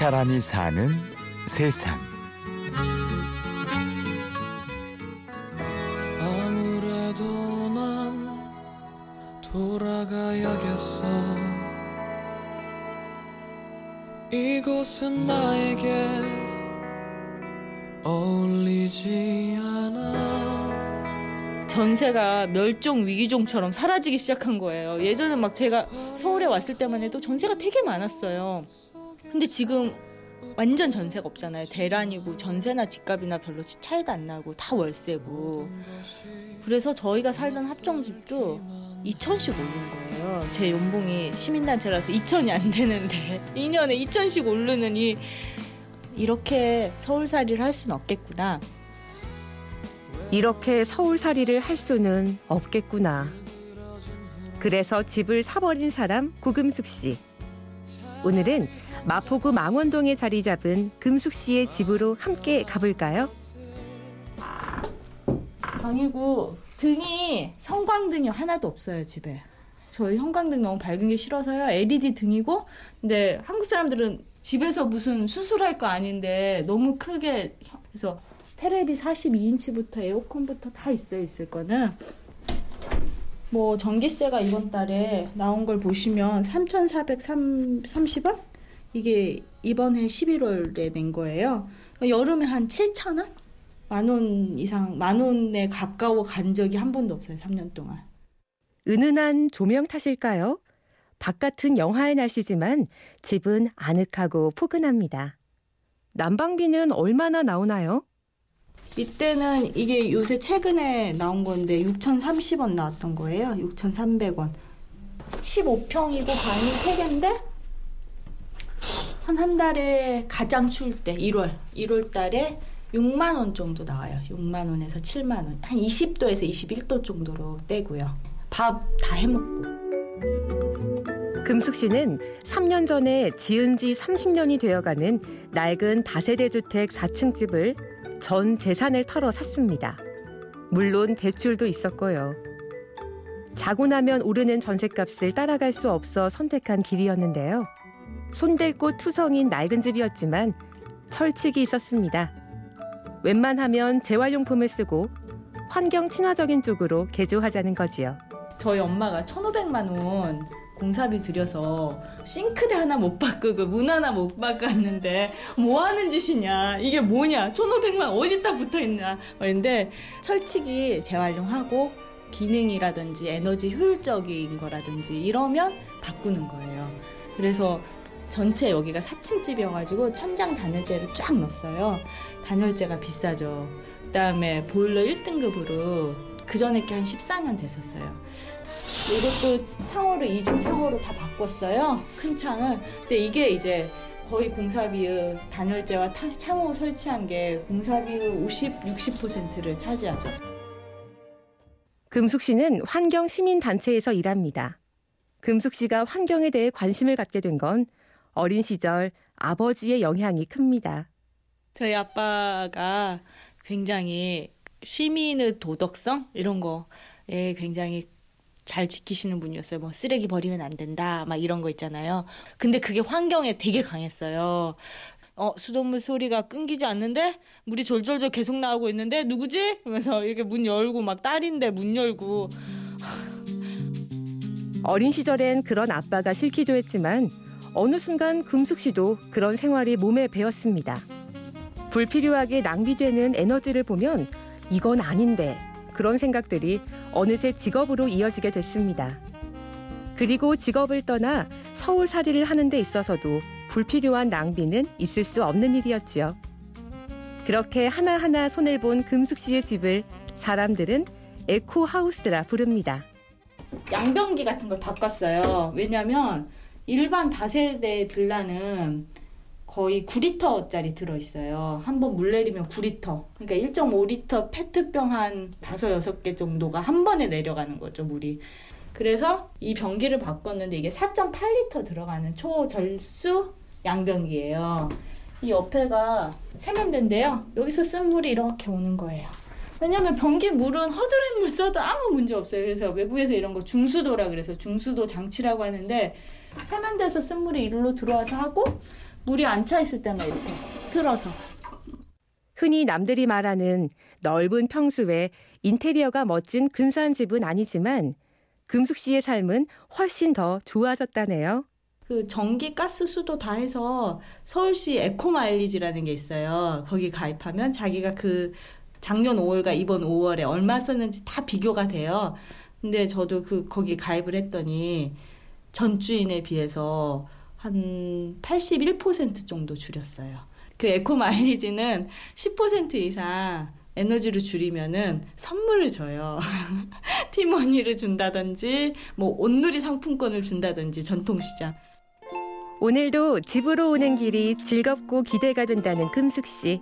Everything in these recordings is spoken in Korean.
사람이 사는 세상. 아무래도 난 돌아가야겠어 이곳은 나에게 어울리지 않아 전세가 멸종 위기종처럼 사라지기 시작한 거예요. 예전에 막 제가 서울에 왔을 때만 해도 전세가 되게 많았어요. 근데 지금 완전 전세가 없잖아요. 대란이고 전세나 집값이나 별로 차이도 안 나고 다 월세고. 그래서 저희가 살던 합정집도 2천씩 오른 거예요. 제 연봉이 시민단체라서 2천이 안 되는데 2년에 2천씩 오르느니 이렇게 서울살이를 할 수는 없겠구나. 이렇게 서울살이를 할 수는 없겠구나. 그래서 집을 사버린 사람 고금숙 씨. 오늘은 마포구 망원동에 자리 잡은 금숙 씨의 집으로 함께 가볼까요? 아니고 등이 형광등이 하나도 없어요 집에. 저희 형광등 너무 밝은 게 싫어서요. LED 등이고 근데 한국 사람들은 집에서 무슨 수술할 거 아닌데 너무 크게 그래서 테레비 42인치부터 에어컨부터 다 있어 있을 거는 뭐 전기세가 이번 달에 나온 걸 보시면 3,430원? 이게 이번 해 11월에 낸 거예요. 여름에 한 7천 원? 만 원 이상, 만 원에 가까워 간 적이 한 번도 없어요. 3년 동안. 은은한 조명 탓일까요? 바깥은 영하의 날씨지만 집은 아늑하고 포근합니다. 난방비는 얼마나 나오나요? 이때는 이게 요새 최근에 나온 건데 6,030원 나왔던 거예요. 6,300원. 15평이고 방이 3개인데 한 한 달에 가장 추울 때 1월 1월 달에 6만 원 정도 나와요. 6만 원에서 7만 원. 한 20도에서 21도 정도로 떼고요. 밥 다 해먹고. 금숙 씨는 3년 전에 지은 지 30년이 되어가는 낡은 다세대 주택 4층 집을 전 재산을 털어 샀습니다. 물론 대출도 있었고요. 자고 나면 오르는 전셋값을 따라갈 수 없어 선택한 길이었는데요. 손댈 곳 투성인 낡은 집이었지만 철칙이 있었습니다. 웬만하면 재활용품을 쓰고 환경 친화적인 쪽으로 개조하자는 거지요. 저희 엄마가 1,500만 원 공사비 들여서 싱크대 하나 못 바꾸고 문 하나 못 바꿨는데 뭐 하는 짓이냐? 이게 뭐냐? 1,500만 어디다 붙어있냐? 그런데 철칙이 재활용하고 기능이라든지 에너지 효율적인 거라든지 이러면 바꾸는 거예요. 그래서 전체 여기가 4층 집이어가지고 천장 단열재를 쫙 넣었어요. 단열재가 비싸죠. 그 다음에 보일러 1등급으로 그 전에 게 한 14년 됐었어요 이것도 창호를 이중 창호로 다 바꿨어요. 큰 창을. 근데 이게 이제 거의 공사비의 단열재와 타, 창호 설치한 게 공사비의 50, 60%를 차지하죠. 금숙 씨는 환경 시민 단체에서 일합니다. 금숙 씨가 환경에 대해 관심을 갖게 된 건 어린 시절 아버지의 영향이 큽니다. 저희 아빠가 굉장히 시민의 도덕성 이런 거에 굉장히 잘 지키시는 분이었어요. 뭐 쓰레기 버리면 안 된다, 막 이런 거 있잖아요. 근데 그게 환경에 되게 강했어요. 어, 수돗물 소리가 끊기지 않는데 물이 졸졸졸 계속 나오고 있는데 누구지? 그러면서 이렇게 문 열고 막 딸인데 문 열고 어린 시절엔 그런 아빠가 싫기도 했지만 어느 순간 금숙 씨도 그런 생활이 몸에 배었습니다. 불필요하게 낭비되는 에너지를 보면 이건 아닌데 그런 생각들이 어느새 직업으로 이어지게 됐습니다. 그리고 직업을 떠나 서울살이를 하는 데 있어서도 불필요한 낭비는 있을 수 없는 일이었지요. 그렇게 하나하나 손을 본 금숙 씨의 집을 사람들은 에코 하우스라 부릅니다. 양변기 같은 걸 바꿨어요. 왜냐면 일반 다세대 빌라는 거의 9리터짜리 들어있어요. 한 번 물 내리면 9리터. 그러니까 1.5리터 페트병 한 5, 6개 정도가 한 번에 내려가는 거죠, 물이. 그래서 이 변기를 바꿨는데 이게 4.8리터 들어가는 초절수 양변기예요. 이 옆에가 세면대인데요. 여기서 쓴 물이 이렇게 오는 거예요. 왜냐면 변기 물은 허드렛 물 써도 아무 문제 없어요. 그래서 외국에서 이런 거 중수도라 그래서 중수도 장치라고 하는데 세면대에서 쓴 물이 일로 들어와서 하고 물이 안 차 있을 때는 이렇게 틀어서. 흔히 남들이 말하는 넓은 평수에 인테리어가 멋진 근사한 집은 아니지만 금숙 씨의 삶은 훨씬 더 좋아졌다네요. 그 전기, 가스, 수도 다 해서 서울시 에코 마일리지라는 게 있어요. 거기 가입하면 자기가 그 작년 5월과 이번 5월에 얼마 썼는지 다 비교가 돼요. 근데 저도 그 거기 가입을 했더니 전 주인에 비해서 한 81% 정도 줄였어요. 그 에코 마일리지는 10% 이상 에너지를 줄이면은 선물을 줘요. 티머니를 준다든지 뭐 온누리 상품권을 준다든지 전통시장. 오늘도 집으로 오는 길이 즐겁고 기대가 된다는 금숙 씨.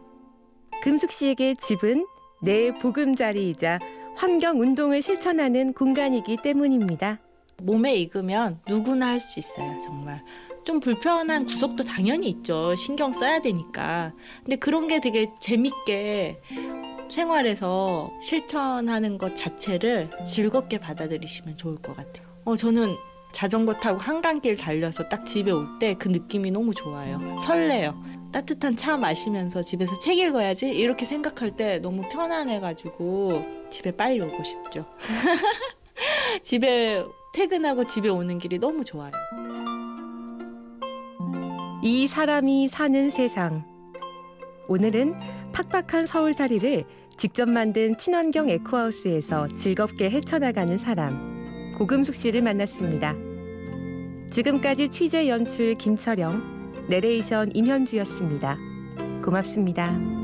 금숙 씨에게 집은 내 보금자리이자 환경 운동을 실천하는 공간이기 때문입니다. 몸에 익으면 누구나 할 수 있어요, 정말. 좀 불편한 구석도 당연히 있죠. 신경 써야 되니까. 근데 그런 게 되게 재밌게 생활에서 실천하는 것 자체를 즐겁게 받아들이시면 좋을 것 같아요. 어, 저는 자전거 타고 한강길 달려서 딱 집에 올 때 그 느낌이 너무 좋아요. 설레요. 따뜻한 차 마시면서 집에서 책 읽어야지 이렇게 생각할 때 너무 편안해가지고 집에 빨리 오고 싶죠. 집에 퇴근하고 집에 오는 길이 너무 좋아요. 이 사람이 사는 세상. 오늘은 팍팍한 서울살이를 직접 만든 친환경 에코하우스에서 즐겁게 헤쳐나가는 사람, 고금숙 씨를 만났습니다. 지금까지 취재 연출 김철영, 내레이션 임현주였습니다. 고맙습니다.